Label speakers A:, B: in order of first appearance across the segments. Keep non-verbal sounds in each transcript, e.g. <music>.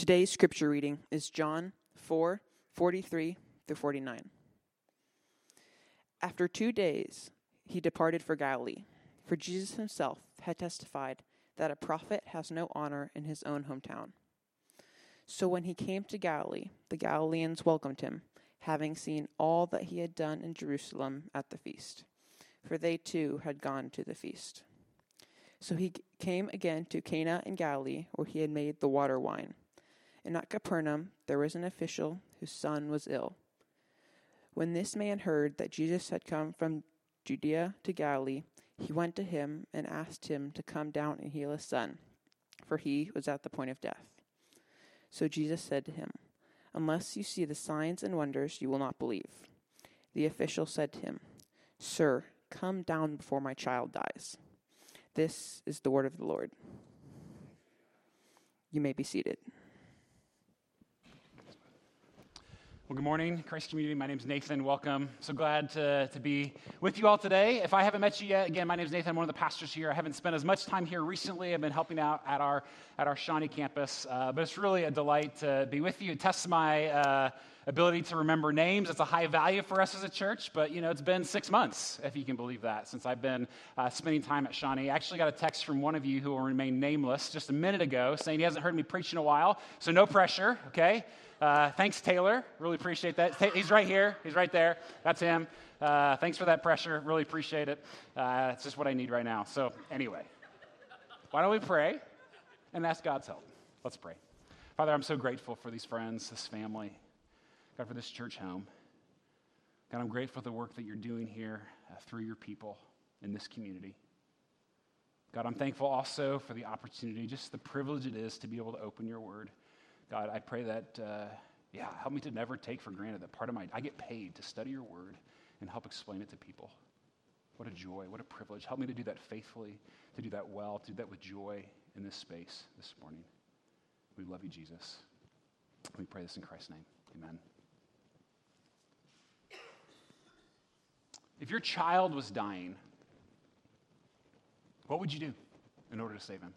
A: Today's scripture reading is John 4 43 through 49. After two days, he departed for Galilee, for Jesus himself had testified that a prophet has no honor in his own hometown. So when he came to Galilee, the Galileans welcomed him, having seen all that he had done in Jerusalem at the feast, for they too had gone to the feast. So he came again to Cana in Galilee, where he had made the water wine. And at Capernaum there was an official whose son was ill. When this man heard that Jesus had come from Judea to Galilee, he went to him and asked him to come down and heal his son, for he was at the point of death. So Jesus said to him, Unless you see the signs and wonders, you will not believe. The official said to him, Sir, come down before my child dies. This is the word of the Lord. You may be seated.
B: Well, good morning, Christ Community. My name is Nathan. Welcome. So glad to, to be with you all today. If I haven't met you yet, again, my name is Nathan. I'm one of the pastors here. I haven't spent as much time here recently. I've been helping out at our, at our Shawnee campus. Uh, but it's really a delight to be with you. It tests my uh, ability to remember names. It's a high value for us as a church, but, you know, it's been six months, if you can believe that, since I've been uh, spending time at Shawnee. I actually got a text from one of you who will remain nameless just a minute ago saying he hasn't heard me preach in a while, so no pressure, okay? Uh, thanks, Taylor. Really appreciate that. He's right here. He's right there. That's him. Uh, thanks for that pressure. Really appreciate it. Uh, it's just what I need right now. So, anyway, why don't we pray and ask God's help? Let's pray. Father, I'm so grateful for these friends, this family, God, for this church home. God, I'm grateful for the work that you're doing here uh, through your people in this community. God, I'm thankful also for the opportunity, just the privilege it is to be able to open your word. God, I pray that, uh, yeah, help me to never take for granted that part of my, I get paid to study your word and help explain it to people. What a joy, what a privilege. Help me to do that faithfully, to do that well, to do that with joy in this space this morning. We love you, Jesus. We pray this in Christ's name. Amen. If your child was dying, what would you do in order to save him?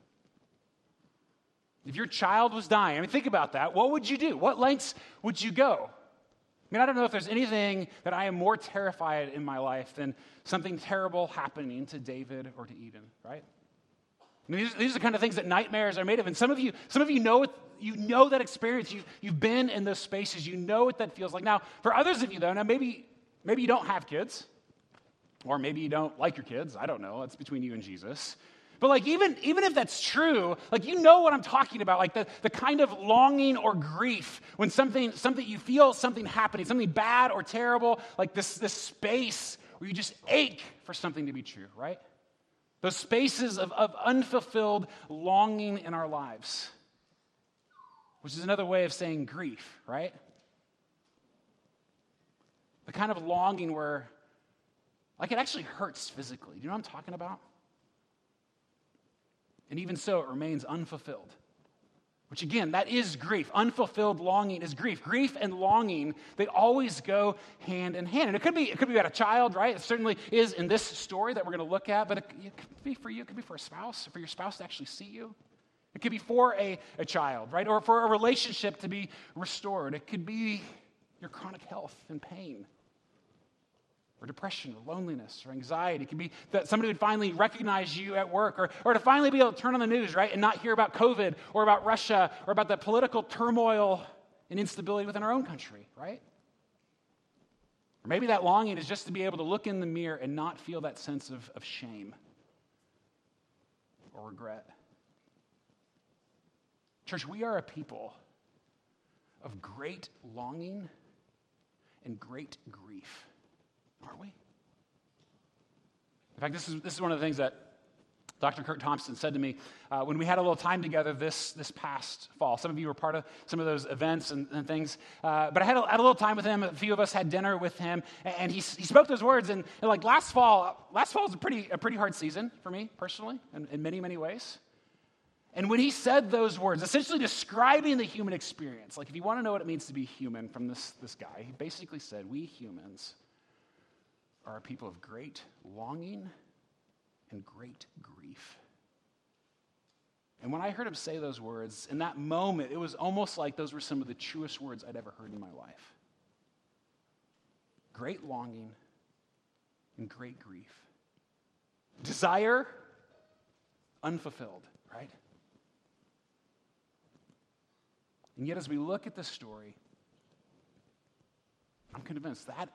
B: If your child was dying, I mean, think about that. What would you do? What lengths would you go? I mean, I don't know if there's anything that I am more terrified in my life than something terrible happening to David or to Eden, right? I mean, these, these are the kind of things that nightmares are made of. And some of you, some of you know, you know that experience. You, you've been in those spaces. You know what that feels like. Now, for others of you, though, now maybe, maybe you don't have kids, or maybe you don't like your kids. I don't know. It's between you and Jesus. But like even, even if that's true, like you know what I'm talking about, like the, the kind of longing or grief when something, something you feel something happening, something bad or terrible, like this, this space where you just ache for something to be true, right? Those spaces of, of unfulfilled longing in our lives, which is another way of saying grief, right? The kind of longing where, like, it actually hurts physically. Do you know what I'm talking about? And even so, it remains unfulfilled. Which again, that is grief. Unfulfilled longing is grief. Grief and longing, they always go hand in hand. And it could be, it could be about a child, right? It certainly is in this story that we're going to look at, but it, it could be for you, it could be for a spouse, for your spouse to actually see you. It could be for a, a child, right? Or for a relationship to be restored. It could be your chronic health and pain or depression or loneliness or anxiety. It can be that somebody would finally recognize you at work or, or to finally be able to turn on the news, right, and not hear about COVID or about Russia or about the political turmoil and instability within our own country, right? Or maybe that longing is just to be able to look in the mirror and not feel that sense of, of shame or regret. Church, we are a people of great longing and great grief. Aren't we? In fact, this is, this is one of the things that Dr. Curt Thompson said to me uh, when we had a little time together this, this past fall. Some of you were part of some of those events and, and things. Uh, but I had a, had a, little time with him. A few of us had dinner with him. And, and he, he spoke those words. And, and, like last fall, last fall was a pretty, a pretty hard season for me personally in, in many, many ways. And when he said those words, essentially describing the human experience, like if you want to know what it means to be human from this, this guy, he basically said, We humans are a people of great longing and great grief. And when I heard him say those words, in that moment, it was almost like those were some of the truest words I'd ever heard in my life. Great longing and great grief. Desire unfulfilled, right? And yet, as we look at this story, I'm convinced that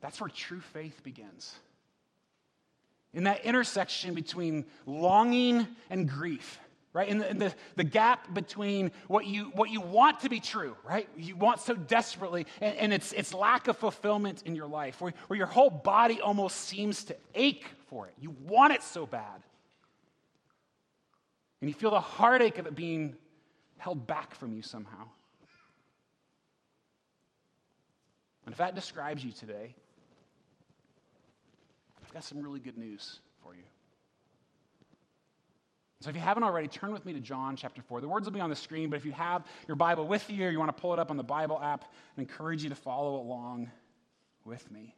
B: that's where true faith begins. In that intersection between longing and grief, right? In the, in the, the gap between what you, what you want to be true, right? You want so desperately, and, and it's, it's lack of fulfillment in your life, where, where your whole body almost seems to ache for it. You want it so bad. And you feel the heartache of it being held back from you somehow. And if that describes you today, I've got some really good news for you. So if you haven't already, turn with me to John chapter 4. The words will be on the screen, but if you have your Bible with you or you want to pull it up on the Bible app, I encourage you to follow along with me.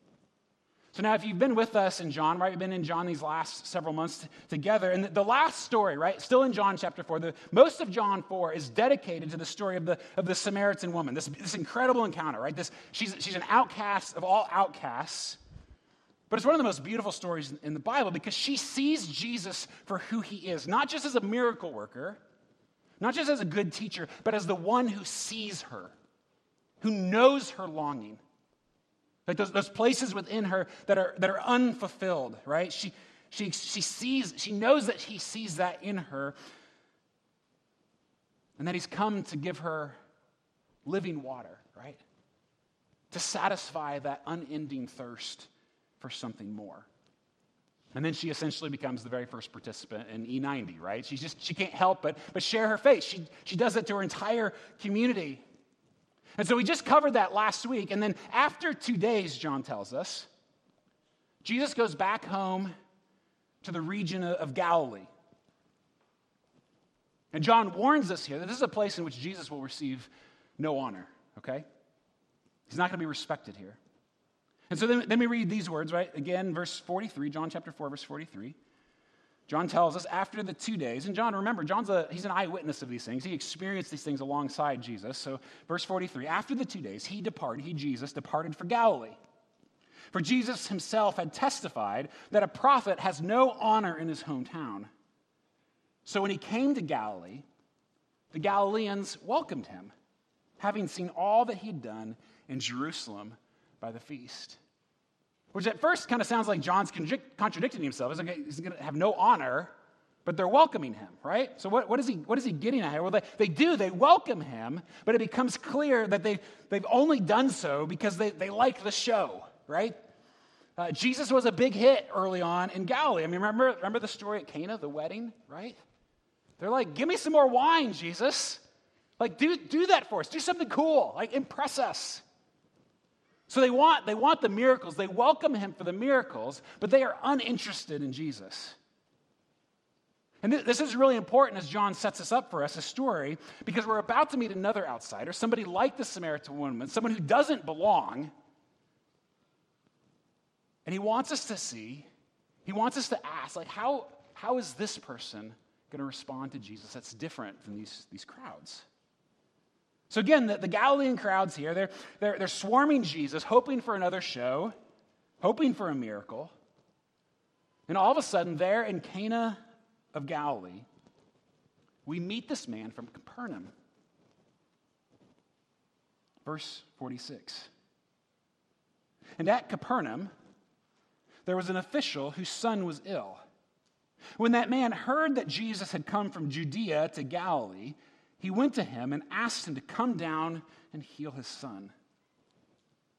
B: So now, if you've been with us in John, right, we've been in John these last several months t- together, and the, the, last story, right, still in John chapter 4, the, most of John 4 is dedicated to the story of the, of the Samaritan woman, this, this incredible encounter, right? This, she's, she's an outcast of all outcasts, but it's one of the most beautiful stories in the Bible because she sees Jesus for who he is, not just as a miracle worker, not just as a good teacher, but as the one who sees her, who knows her longing like those, those places within her that are, that are unfulfilled, right? She, she, she sees, she knows that he sees that in her and that he's come to give her living water, right? To satisfy that unending thirst for something more. And then she essentially becomes the very first participant in E90, right? She just she can't help but, but share her faith. She, she does it to her entire community. And so we just covered that last week. And then after two days, John tells us, Jesus goes back home to the region of Galilee. And John warns us here that this is a place in which Jesus will receive no honor, okay? He's not going to be respected here. And so then, then we read these words, right? Again, verse 43, John chapter 4, verse 43. John tells us after the two days, and John, remember, John's a, he's an eyewitness of these things. He experienced these things alongside Jesus. So, verse 43 after the two days, he departed, he, Jesus, departed for Galilee. For Jesus himself had testified that a prophet has no honor in his hometown. So, when he came to Galilee, the Galileans welcomed him, having seen all that he had done in Jerusalem by the feast. Which at first kind of sounds like John's contradicting himself. He's, going to have no honor, but they're welcoming him, right? So what, what, is, he, what is he getting at here? Well, they, they do, they welcome him, but it becomes clear that they, they've only done so because they, they like the show, right? Uh, Jesus was a big hit early on in Galilee. I mean, remember, remember the story at Cana, the wedding, right? They're like, give me some more wine, Jesus. Like, do, do that for us. Do something cool. Like, impress us. So they want, they want the miracles, they welcome him for the miracles, but they are uninterested in Jesus. And this is really important as John sets this up for us, a story, because we're about to meet another outsider, somebody like the Samaritan woman, someone who doesn't belong. And he wants us to see, he wants us to ask, like, how, how is this person going to respond to Jesus that's different than these, these crowds? So, again, the, the Galilean crowds here, they're, they're, they're swarming Jesus, hoping for another show, hoping for a miracle. And all of a sudden, there in Cana of Galilee, we meet this man from Capernaum. Verse 46. And at Capernaum, there was an official whose son was ill. When that man heard that Jesus had come from Judea to Galilee, he went to him and asked him to come down and heal his son,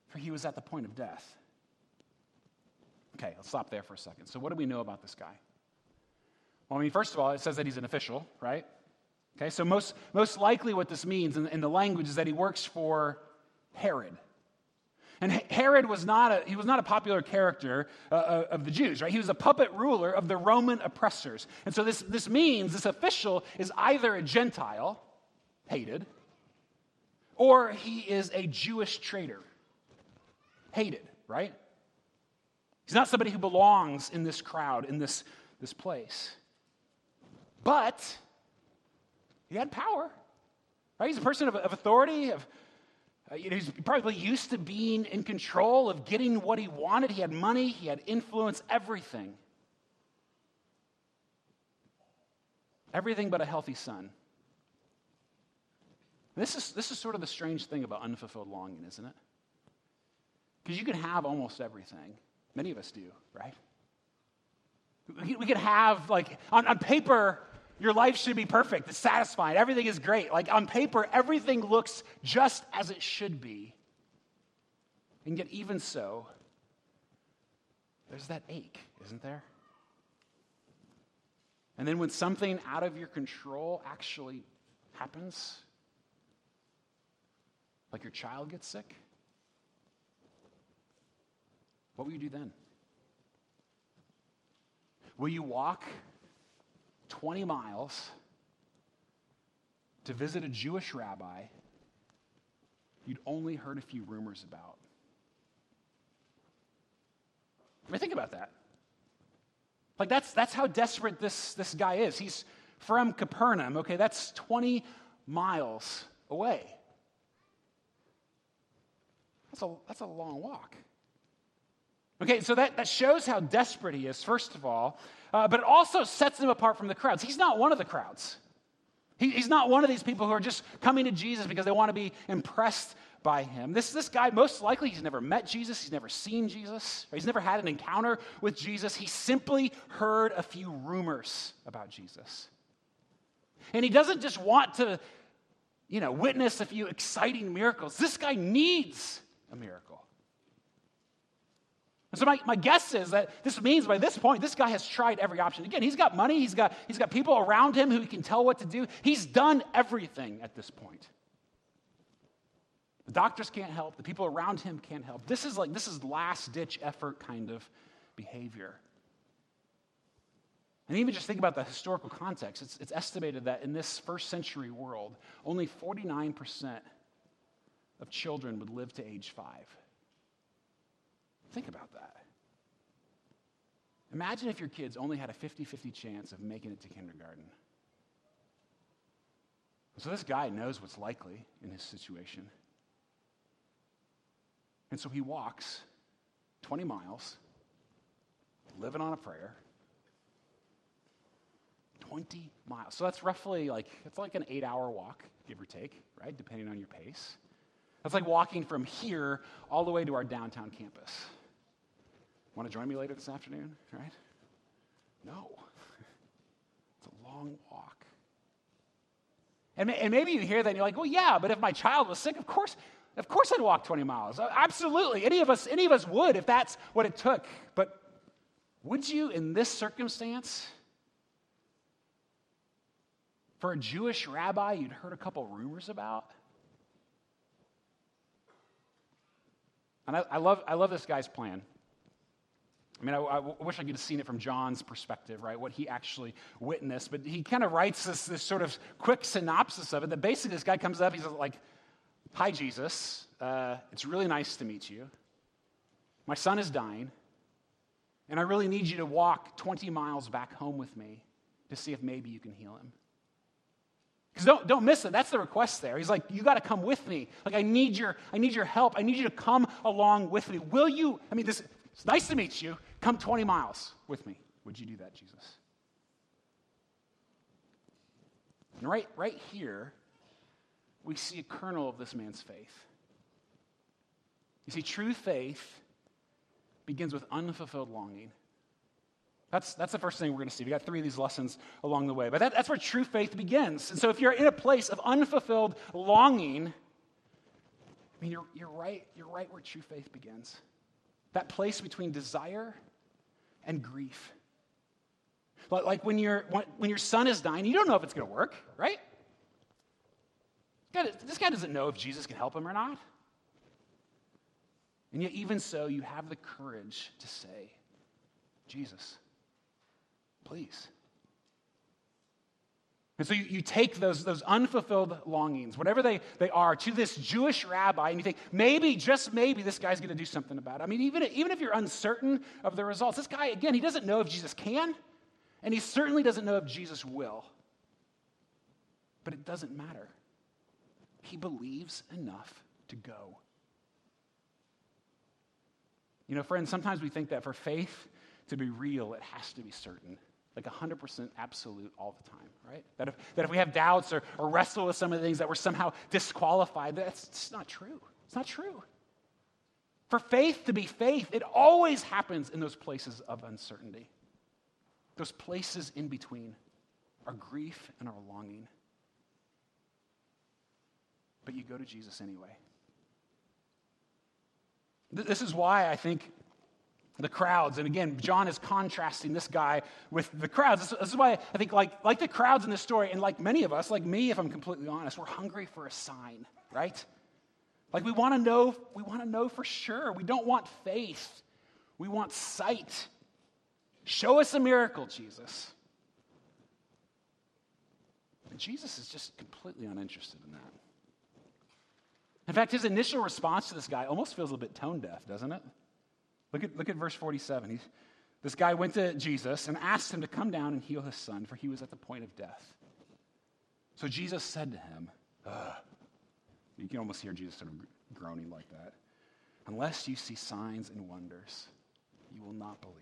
B: for he was at the point of death. Okay, let's stop there for a second. So, what do we know about this guy? Well, I mean, first of all, it says that he's an official, right? Okay, so most, most likely what this means in, in the language is that he works for Herod. And Herod was not a, he was not a popular character uh, uh, of the Jews, right? He was a puppet ruler of the Roman oppressors. And so this, this means this official is either a Gentile, hated, or he is a Jewish traitor, hated, right? He's not somebody who belongs in this crowd, in this, this place. But He had power. Right? He's a person of, of authority, of, uh, you know, he's probably used to being in control of getting what he wanted. He had money, he had influence, everything. Everything but a healthy son. This is, this is sort of the strange thing about unfulfilled longing, isn't it? Because you can have almost everything. Many of us do, right? We, can have, like, on, on paper, your life should be perfect. It's satisfying. Everything is great. Like on paper, everything looks just as it should be. And yet, even so, there's that ache, isn't there? And then when something out of your control actually happens, like your child gets sick, what will you do then? Will you walk 20 miles to visit a Jewish rabbi you'd only heard a few rumors about. I mean, think about that. Like, that's, that's how desperate this, this guy is. He's from Capernaum, okay? That's 20 miles away. That's a, that's a long walk. Okay, so that, that shows how desperate he is, first of all, uh, but it also sets him apart from the crowds. He's not one of the crowds. He, he's not one of these people who are just coming to Jesus because they want to be impressed by him. This, this guy, most likely, he's never met Jesus, he's never seen Jesus, he's never had an encounter with Jesus. He simply heard a few rumors about Jesus. And he doesn't just want to, you know, witness a few exciting miracles. This guy needs a miracle. And so my, my guess is that this means by this point, this guy has tried every option. Again, he's got money, he's got, he's got people around him who he can tell what to do. He's done everything at this point. The doctors can't help, the people around him can't help. This is like, this is last ditch effort kind of behavior. And even just think about the historical context. It's, it's estimated that in this first century world, only 49% of children would live to age five. Think about that. Imagine if your kids only had a 50 50 chance of making it to kindergarten. So this guy knows what's likely in his situation. And so he walks 20 miles, living on a prayer. 20 miles. So that's roughly like, it's like an eight hour walk, give or take, right? Depending on your pace. That's like walking from here all the way to our downtown campus. Want to join me later this afternoon, right? No. <laughs> It's a long walk. And, and maybe you hear that and you're like, well, yeah, but if my child was sick, of course, of course I'd walk 20 miles. Absolutely. Any of us, any of us would if that's what it took. But would you in this circumstance? For a Jewish rabbi you'd heard a couple rumors about? And I, I, love, I love this guy's plan. I mean, I, I, wish I could have seen it from John's perspective, right? What he actually witnessed. But he kind of writes this, this sort of quick synopsis of it that basically this guy comes up, he's like, Hi, Jesus. Uh, it's really nice to meet you. My son is dying, and I really need you to walk 20 miles back home with me to see if maybe you can heal him. Because don't, don't miss it. That's the request there. He's like, you got to come with me. Like, I need your, I need your help. I need you to come along with me. Will you? I mean, this, it's nice to meet you. Come 20 miles with me. Would you do that, Jesus? And right, right here, we see a kernel of this man's faith. You see, true faith begins with unfulfilled longing. That's, that's the first thing we're going to see. We got three of these lessons along the way. But that, that's where true faith begins. And so if you're in a place of unfulfilled longing, I mean, you're, you're, right, you're right where true faith begins that place between desire and grief. Like when, you when your son is dying, you don't know if it's going to work, right? This guy doesn't know if Jesus can help him or not. And yet, even so, you have the courage to say, Jesus, please. And so you, you take those, those unfulfilled longings, whatever they, they are, to this Jewish rabbi, and you think, maybe, just maybe, this guy's going to do something about it. I mean, even, even if you're uncertain of the results, this guy, again, he doesn't know if Jesus can, and he certainly doesn't know if Jesus will. But it doesn't matter. He believes enough to go. You know, friends, sometimes we think that for faith to be real, it has to be certain, like 100% absolute all the time, right? That if, that if we have doubts or, or wrestle with some of the things that we're somehow disqualified, that's not true. It's not true. For faith to be faith, it always happens in those places of uncertainty, those places in between our grief and our longing. But you go to Jesus anyway. This is why I think the crowds, and again, John is contrasting this guy with the crowds. This, is why I think, like, like the crowds in this story, and like many of us, like me, if I'm completely honest, we're hungry for a sign, right? Like we want to know, we want to know for sure. We don't want faith. We want sight. Show us a miracle, Jesus. And Jesus is just completely uninterested in that. In fact, his initial response to this guy almost feels a bit tone deaf, doesn't it? Look at, look at verse 47. He's, this guy went to Jesus and asked him to come down and heal his son, for he was at the point of death. So Jesus said to him, Ugh. You can almost hear Jesus sort of groaning like that. Unless you see signs and wonders, you will not believe.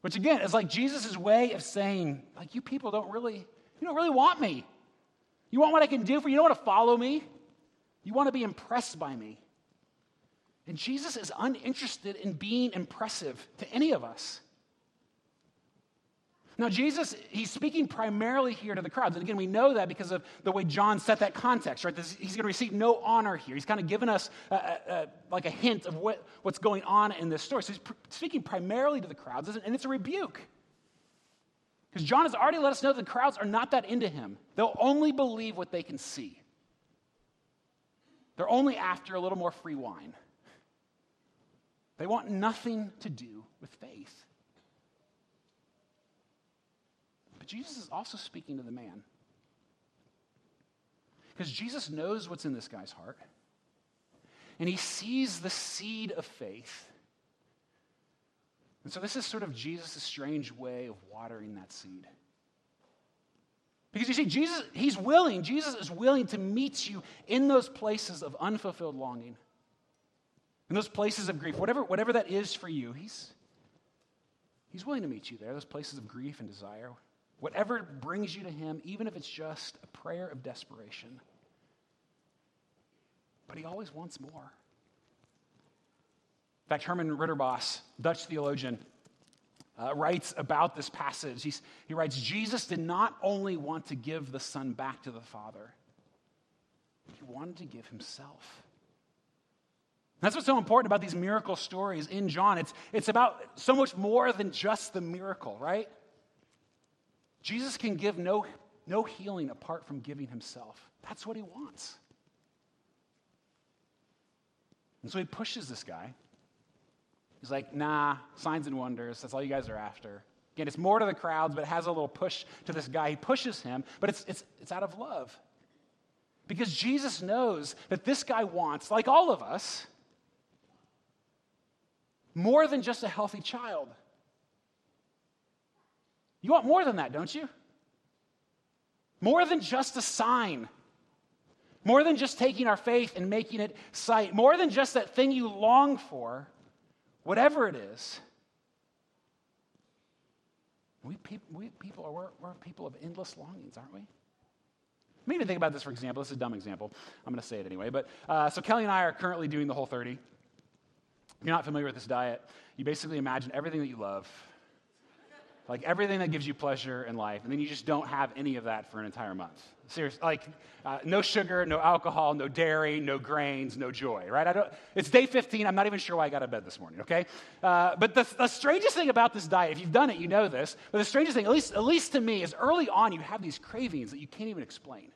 B: Which again is like Jesus' way of saying, like, you people don't really, you don't really want me. You want what I can do for you. You don't want to follow me. You want to be impressed by me. And Jesus is uninterested in being impressive to any of us. Now, Jesus, he's speaking primarily here to the crowds. And again, we know that because of the way John set that context, right? This, he's going to receive no honor here. He's kind of given us a, a, a, like a hint of what, what's going on in this story. So he's pr- speaking primarily to the crowds, and it's a rebuke. Because John has already let us know that the crowds are not that into him. They'll only believe what they can see. They're only after a little more free wine. They want nothing to do with faith. But Jesus is also speaking to the man. Because Jesus knows what's in this guy's heart. And he sees the seed of faith. And so, this is sort of Jesus' strange way of watering that seed. Because you see, Jesus, he's willing, Jesus is willing to meet you in those places of unfulfilled longing, in those places of grief, whatever, whatever that is for you, he's, he's willing to meet you there, those places of grief and desire. Whatever brings you to him, even if it's just a prayer of desperation. But he always wants more. In fact, Herman Ridderbos, Dutch theologian, uh, writes about this passage. He's, he writes Jesus did not only want to give the Son back to the Father, he wanted to give himself. That's what's so important about these miracle stories in John. It's, it's about so much more than just the miracle, right? Jesus can give no, no healing apart from giving himself. That's what he wants. And so he pushes this guy He's like, nah, signs and wonders. That's all you guys are after. Again, it's more to the crowds, but it has a little push to this guy. He pushes him, but it's, it's, it's out of love. Because Jesus knows that this guy wants, like all of us, more than just a healthy child. You want more than that, don't you? More than just a sign. More than just taking our faith and making it sight. More than just that thing you long for whatever it is. We, we people are we're, we're people of endless longings, aren't we? Maybe think about this, for example. This is a dumb example. I'm going to say it anyway. But uh, so Kelly and I are currently doing the whole 30. If you're not familiar with this diet, you basically imagine everything that you love, like everything that gives you pleasure in life, and then you just don't have any of that for an entire month. Seriously, like uh, no sugar, no alcohol, no dairy, no grains, no joy, right? I don't, it's day 15. I'm not even sure why I got out of bed this morning, okay? Uh, but the, the strangest thing about this diet, if you've done it, you know this, but the strangest thing, at least, at least to me, is early on you have these cravings that you can't even explain.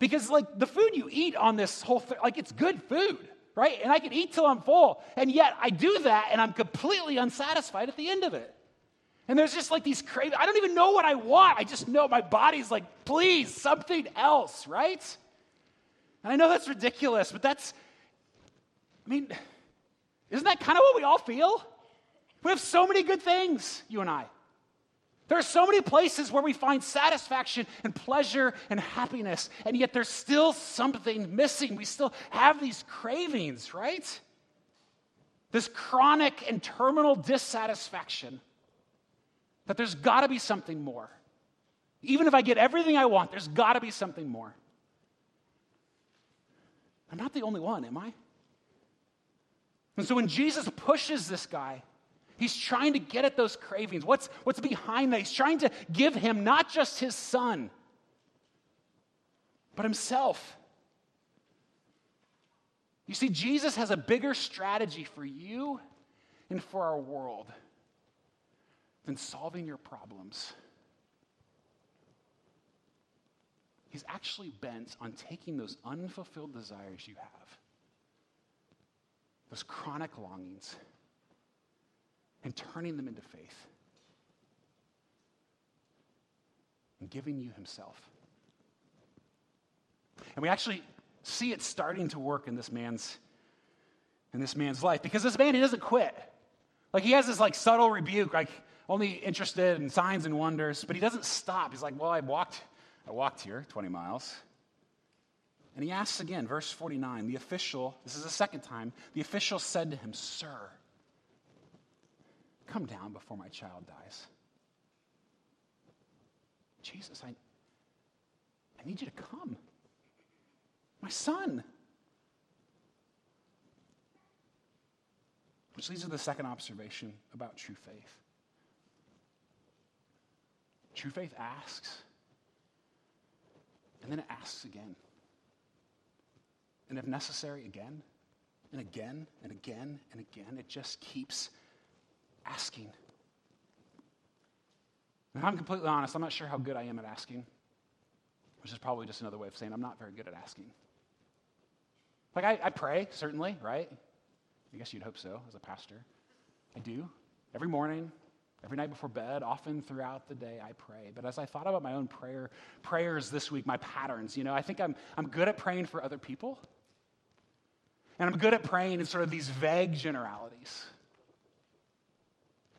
B: Because, like, the food you eat on this whole thing, like, it's good food, right? And I can eat till I'm full. And yet I do that and I'm completely unsatisfied at the end of it. And there's just like these cravings. I don't even know what I want. I just know my body's like, please, something else, right? And I know that's ridiculous, but that's, I mean, isn't that kind of what we all feel? We have so many good things, you and I. There are so many places where we find satisfaction and pleasure and happiness, and yet there's still something missing. We still have these cravings, right? This chronic and terminal dissatisfaction that there's got to be something more. Even if I get everything I want, there's got to be something more. I'm not the only one, am I? And so when Jesus pushes this guy, he's trying to get at those cravings. What's, what's behind that? He's trying to give him not just his son, but himself. You see, Jesus has a bigger strategy for you and for our world than solving your problems. He's actually bent on taking those unfulfilled desires you have, those chronic longings, and turning them into faith and giving you Himself. And we actually see it starting to work in this man's in this man's life because this man he doesn't quit. Like he has this like subtle rebuke, like only interested in signs and wonders, but he doesn't stop. He's like, "Well, I walked I walked here 20 miles. And he asks again, verse 49, the official, this is the second time, the official said to him, Sir, come down before my child dies. Jesus, I, I need you to come. My son. Which leads to the second observation about true faith. True faith asks, and then it asks again. And if necessary, again and again and again and again. It just keeps asking. And I'm completely honest, I'm not sure how good I am at asking, which is probably just another way of saying I'm not very good at asking. Like, I, I pray, certainly, right? I guess you'd hope so as a pastor. I do. Every morning, Every night before bed, often throughout the day, I pray. But as I thought about my own prayer, prayers this week, my patterns, you know, I think I'm, I'm good at praying for other people. And I'm good at praying in sort of these vague generalities.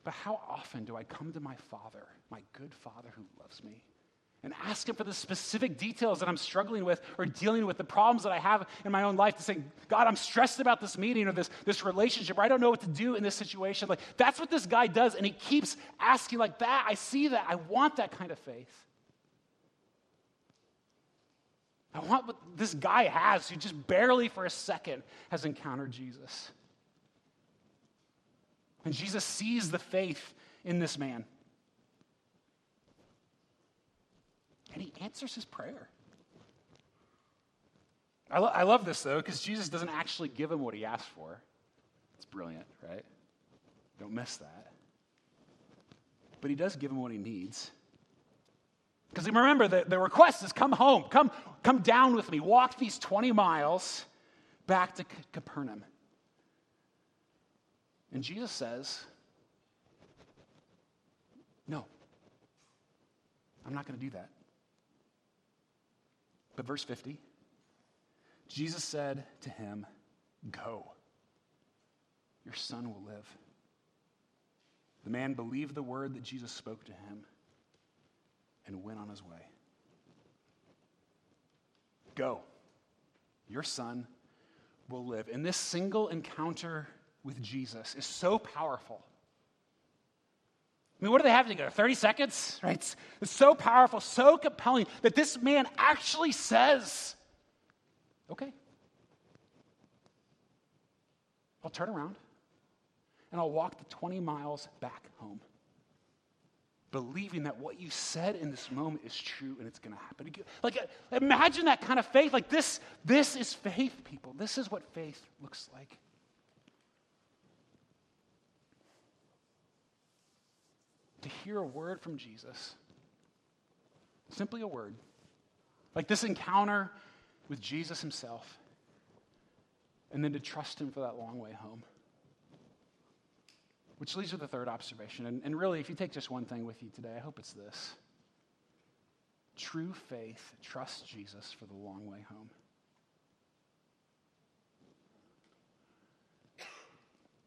B: But how often do I come to my Father, my good Father who loves me, and ask Him for the specific details that I'm struggling with or dealing with, the problems that I have in my own life, to say, God, I'm stressed about this meeting or this, this relationship, or I don't know what to do in this situation. Like, that's what this guy does. And he keeps asking, like, that. I see that. I want that kind of faith. I want what this guy has who just barely for a second has encountered Jesus. And Jesus sees the faith in this man. and he answers his prayer. I, lo- I love this, though, because Jesus doesn't actually give him what he asked for. It's brilliant, right? Don't miss that. But he does give him what he needs. Because remember, the, the request is come home, come, come down with me, walk these 20 miles back to C- Capernaum. And Jesus says, No, I'm not going to do that. But verse 50 Jesus said to him, Go, your son will live. The man believed the word that Jesus spoke to him and went on his way. Go, your son will live. In this single encounter with Jesus is so powerful I mean, what do they have together? 30 seconds? Right? It's, it's so powerful, so compelling that this man actually says, okay, I'll turn around and I'll walk the 20 miles back home. Believing that what you said in this moment is true and it's going to happen again. Like, imagine that kind of faith. Like, this, this is faith, people. This is what faith looks like. To hear a word from Jesus. Simply a word. Like this encounter with Jesus himself. And then to trust him for that long way home. Which leads to the third observation. And, and really, if you take just one thing with you today, I hope it's this. True faith trusts Jesus for the long way home.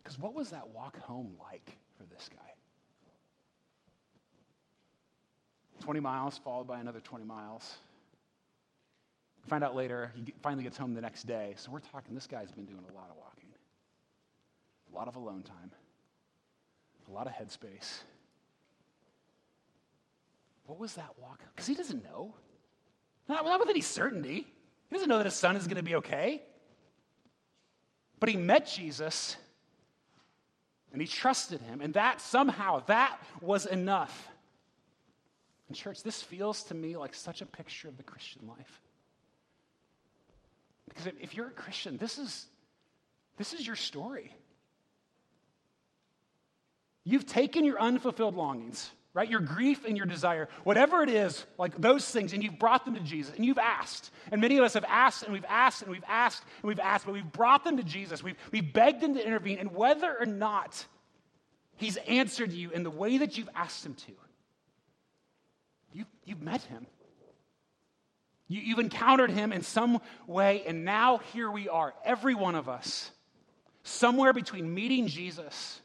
B: Because what was that walk home like for this guy? 20 miles, followed by another 20 miles. Find out later, he finally gets home the next day. So we're talking, this guy's been doing a lot of walking, a lot of alone time, a lot of headspace. What was that walk? Because he doesn't know. Not, not with any certainty. He doesn't know that his son is going to be okay. But he met Jesus and he trusted him. And that somehow, that was enough. And, church, this feels to me like such a picture of the Christian life. Because if you're a Christian, this is, this is your story. You've taken your unfulfilled longings, right? Your grief and your desire, whatever it is, like those things, and you've brought them to Jesus and you've asked. And many of us have asked and we've asked and we've asked and we've asked, but we've brought them to Jesus. We've, we've begged him to intervene. And whether or not he's answered you in the way that you've asked him to, you've, met him. You, you've encountered him in some way, and now here we are, every one of us, somewhere between meeting Jesus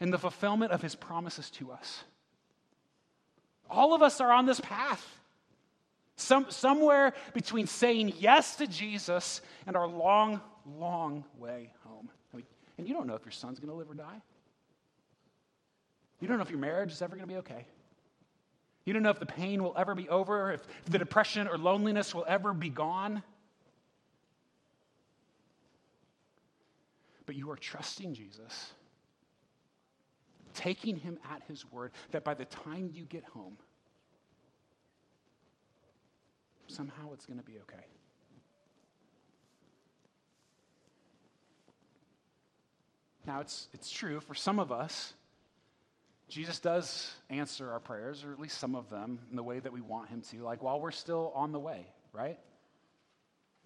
B: and the fulfillment of his promises to us. All of us are on this path. Some, somewhere between saying yes to Jesus and our long, long way home. I mean, and you don't know if your son's going to live or die. You don't know if your marriage is ever going to be okay. You don't know if the pain will ever be over, if the depression or loneliness will ever be gone. But you are trusting Jesus taking him at his word that by the time you get home, somehow it's going to be okay. Now, it's, it's true for some of us, Jesus does answer our prayers, or at least some of them, in the way that we want him to, like while we're still on the way, right?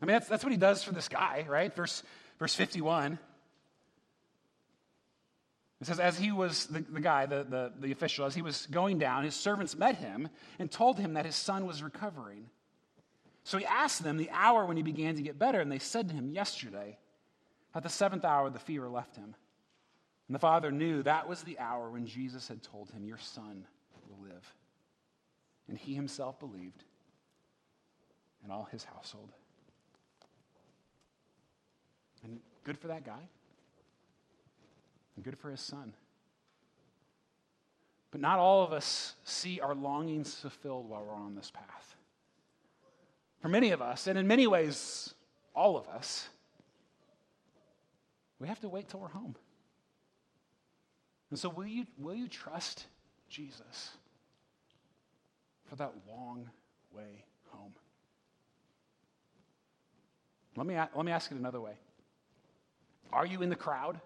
B: I mean, that's, that's what he does for this guy, right? Verse, verse 51. It says, as he was, the, the guy, the, the, the official, as he was going down, his servants met him and told him that his son was recovering. So he asked them the hour when he began to get better, and they said to him, Yesterday, at the seventh hour, the fever left him. And the father knew that was the hour when Jesus had told him, Your son will live. And he himself believed, and all his household. And good for that guy and good for his son. But not all of us see our longings fulfilled while we're on this path. For many of us, and in many ways, all of us, we have to wait till we're home. And so, will you, will you trust Jesus for that long way home? Let me, let me ask it another way Are you in the crowd?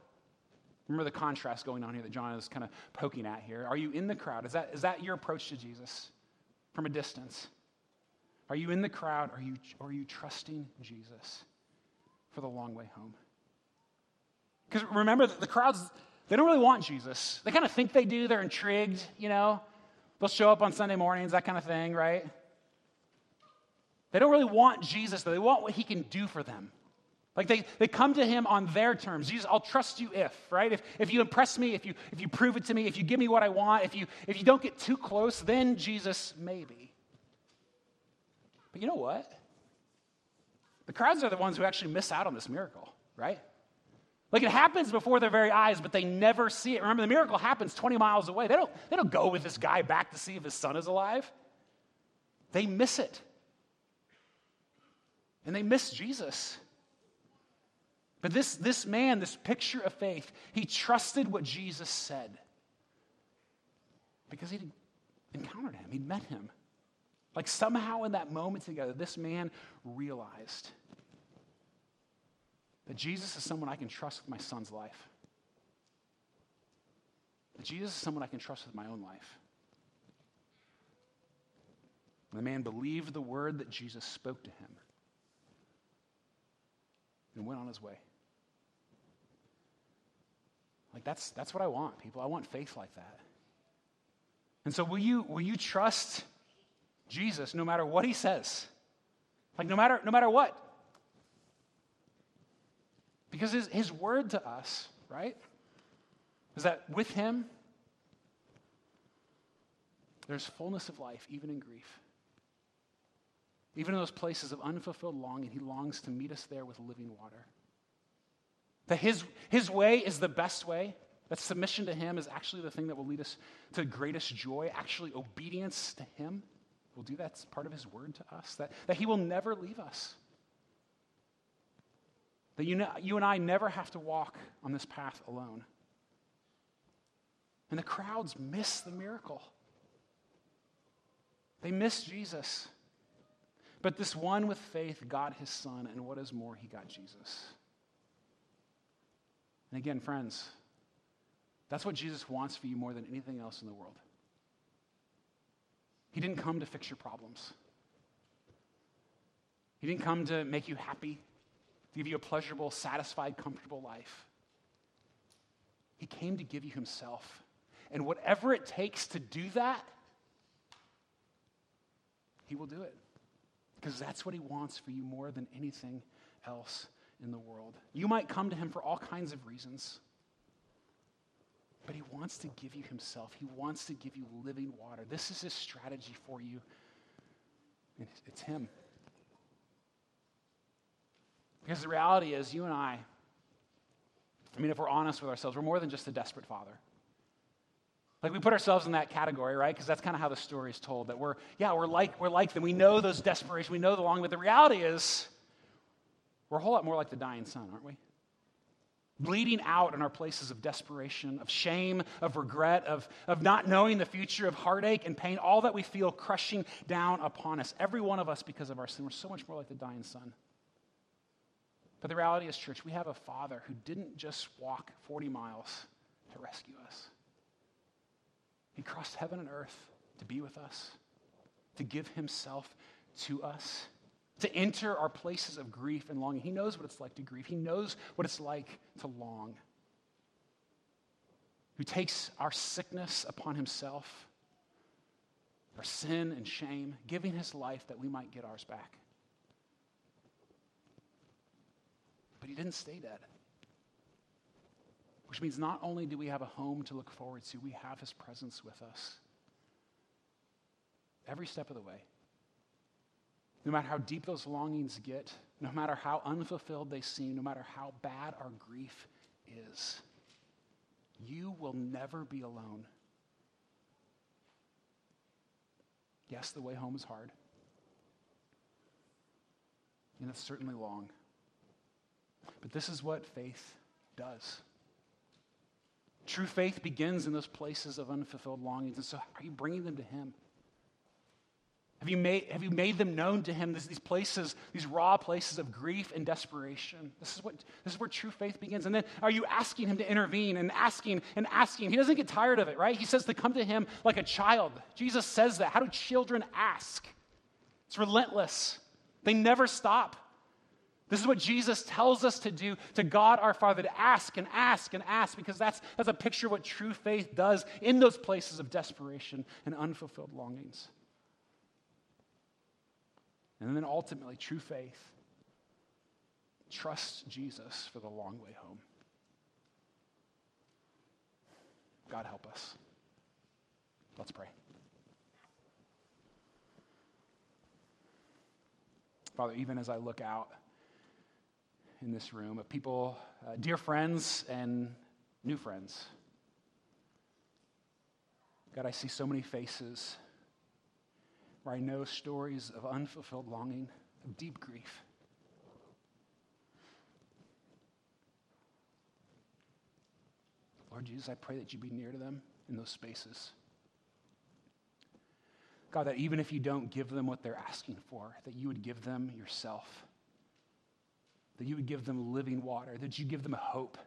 B: Remember the contrast going on here that John is kind of poking at here. Are you in the crowd? Is that, is that your approach to Jesus from a distance? Are you in the crowd? Are you, are you trusting Jesus for the long way home? Because remember, the crowds, they don't really want Jesus. They kind of think they do. They're intrigued, you know? They'll show up on Sunday mornings, that kind of thing, right? They don't really want Jesus, though. They want what he can do for them. Like they, they come to him on their terms. Jesus, I'll trust you if, right? If, if you impress me, if you, if you prove it to me, if you give me what I want, if you, if you don't get too close, then Jesus, maybe. But you know what? The crowds are the ones who actually miss out on this miracle, right? Like it happens before their very eyes, but they never see it. Remember, the miracle happens 20 miles away. They don't, they don't go with this guy back to see if his son is alive. They miss it. And they miss Jesus. But this, this man, this picture of faith, he trusted what Jesus said because he'd encountered him, he'd met him. Like somehow in that moment together, this man realized that Jesus is someone I can trust with my son's life. That Jesus is someone I can trust with my own life. the man believed the word that Jesus spoke to him and went on his way. Like that's that's what I want, people. I want faith like that. And so will you will you trust Jesus no matter what he says? Like no matter no matter what? Because his, his word to us, right? Is that with him There's fullness of life, even in grief. Even in those places of unfulfilled longing, He longs to meet us there with living water. That His, his way is the best way. That submission to Him is actually the thing that will lead us to greatest joy. Actually, obedience to Him will do that. It's part of His word to us. That, that He will never leave us. That you, know, you and I never have to walk on this path alone. And the crowds miss the miracle. They miss Jesus. But this one with faith got his son, and what is more, he got Jesus. And again, friends, that's what Jesus wants for you more than anything else in the world. He didn't come to fix your problems. He didn't come to make you happy give you a pleasurable, satisfied, comfortable life. He came to give you Himself. And whatever it takes to do that, He will do it. Because that's what He wants for you more than anything else in the world. You might come to Him for all kinds of reasons, but He wants to give you Himself. He wants to give you living water. This is His strategy for you. It's Him. Because the reality is, you and I, I mean, if we're honest with ourselves, we're more than just a desperate father. Like we put ourselves in that category, right? Because that's kind of how the story is told. That we're, yeah, we're like, we're like them. We know those desperation. We know the longing. But the reality is, we're a whole lot more like the dying son, aren't we? Bleeding out in our places of desperation, of shame, of regret, of, of not knowing the future, of heartache and pain, all that we feel crushing down upon us. Every one of us, because of our sin, we're so much more like the dying son. But the reality is, church, we have a Father who didn't just walk 40 miles to rescue us. He crossed heaven and earth to be with us, to give himself to us, to enter our places of grief and longing. He knows what it's like to grieve, he knows what it's like to long. Who takes our sickness upon himself, our sin and shame, giving his life that we might get ours back. But he didn't stay dead. Which means not only do we have a home to look forward to, we have his presence with us every step of the way. No matter how deep those longings get, no matter how unfulfilled they seem, no matter how bad our grief is, you will never be alone. Yes, the way home is hard, and it's certainly long. But this is what faith does. True faith begins in those places of unfulfilled longings. And so, are you bringing them to Him? Have you made, have you made them known to Him, these places, these raw places of grief and desperation? This is, what, this is where true faith begins. And then are you asking Him to intervene and asking and asking? He doesn't get tired of it, right? He says to come to Him like a child. Jesus says that. How do children ask? It's relentless, they never stop. This is what Jesus tells us to do to God our Father, to ask and ask and ask, because that's, that's a picture of what true faith does in those places of desperation and unfulfilled longings. And then ultimately, true faith trusts Jesus for the long way home. God help us. Let's pray. Father, even as I look out, in this room of people, uh, dear friends and new friends. God, I see so many faces where I know stories of unfulfilled longing, of deep grief. Lord Jesus, I pray that you be near to them in those spaces. God, that even if you don't give them what they're asking for, that you would give them yourself that you would give them living water, that you give them hope,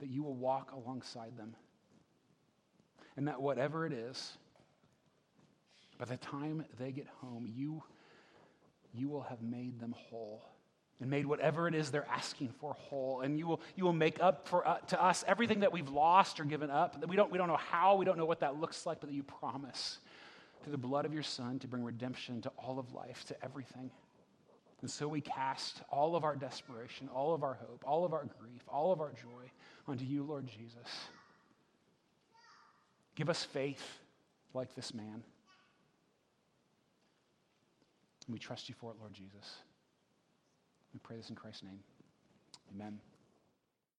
B: that you will walk alongside them. And that whatever it is, by the time they get home, you, you will have made them whole and made whatever it is they're asking for whole. And you will, you will make up for, uh, to us everything that we've lost or given up. That we don't, we don't know how, we don't know what that looks like, but that you promise through the blood of your Son to bring redemption to all of life, to everything. And so we cast all of our desperation, all of our hope, all of our grief, all of our joy unto you, Lord Jesus. Give us faith like this man. We trust you for it, Lord Jesus. We pray this in Christ's name. Amen.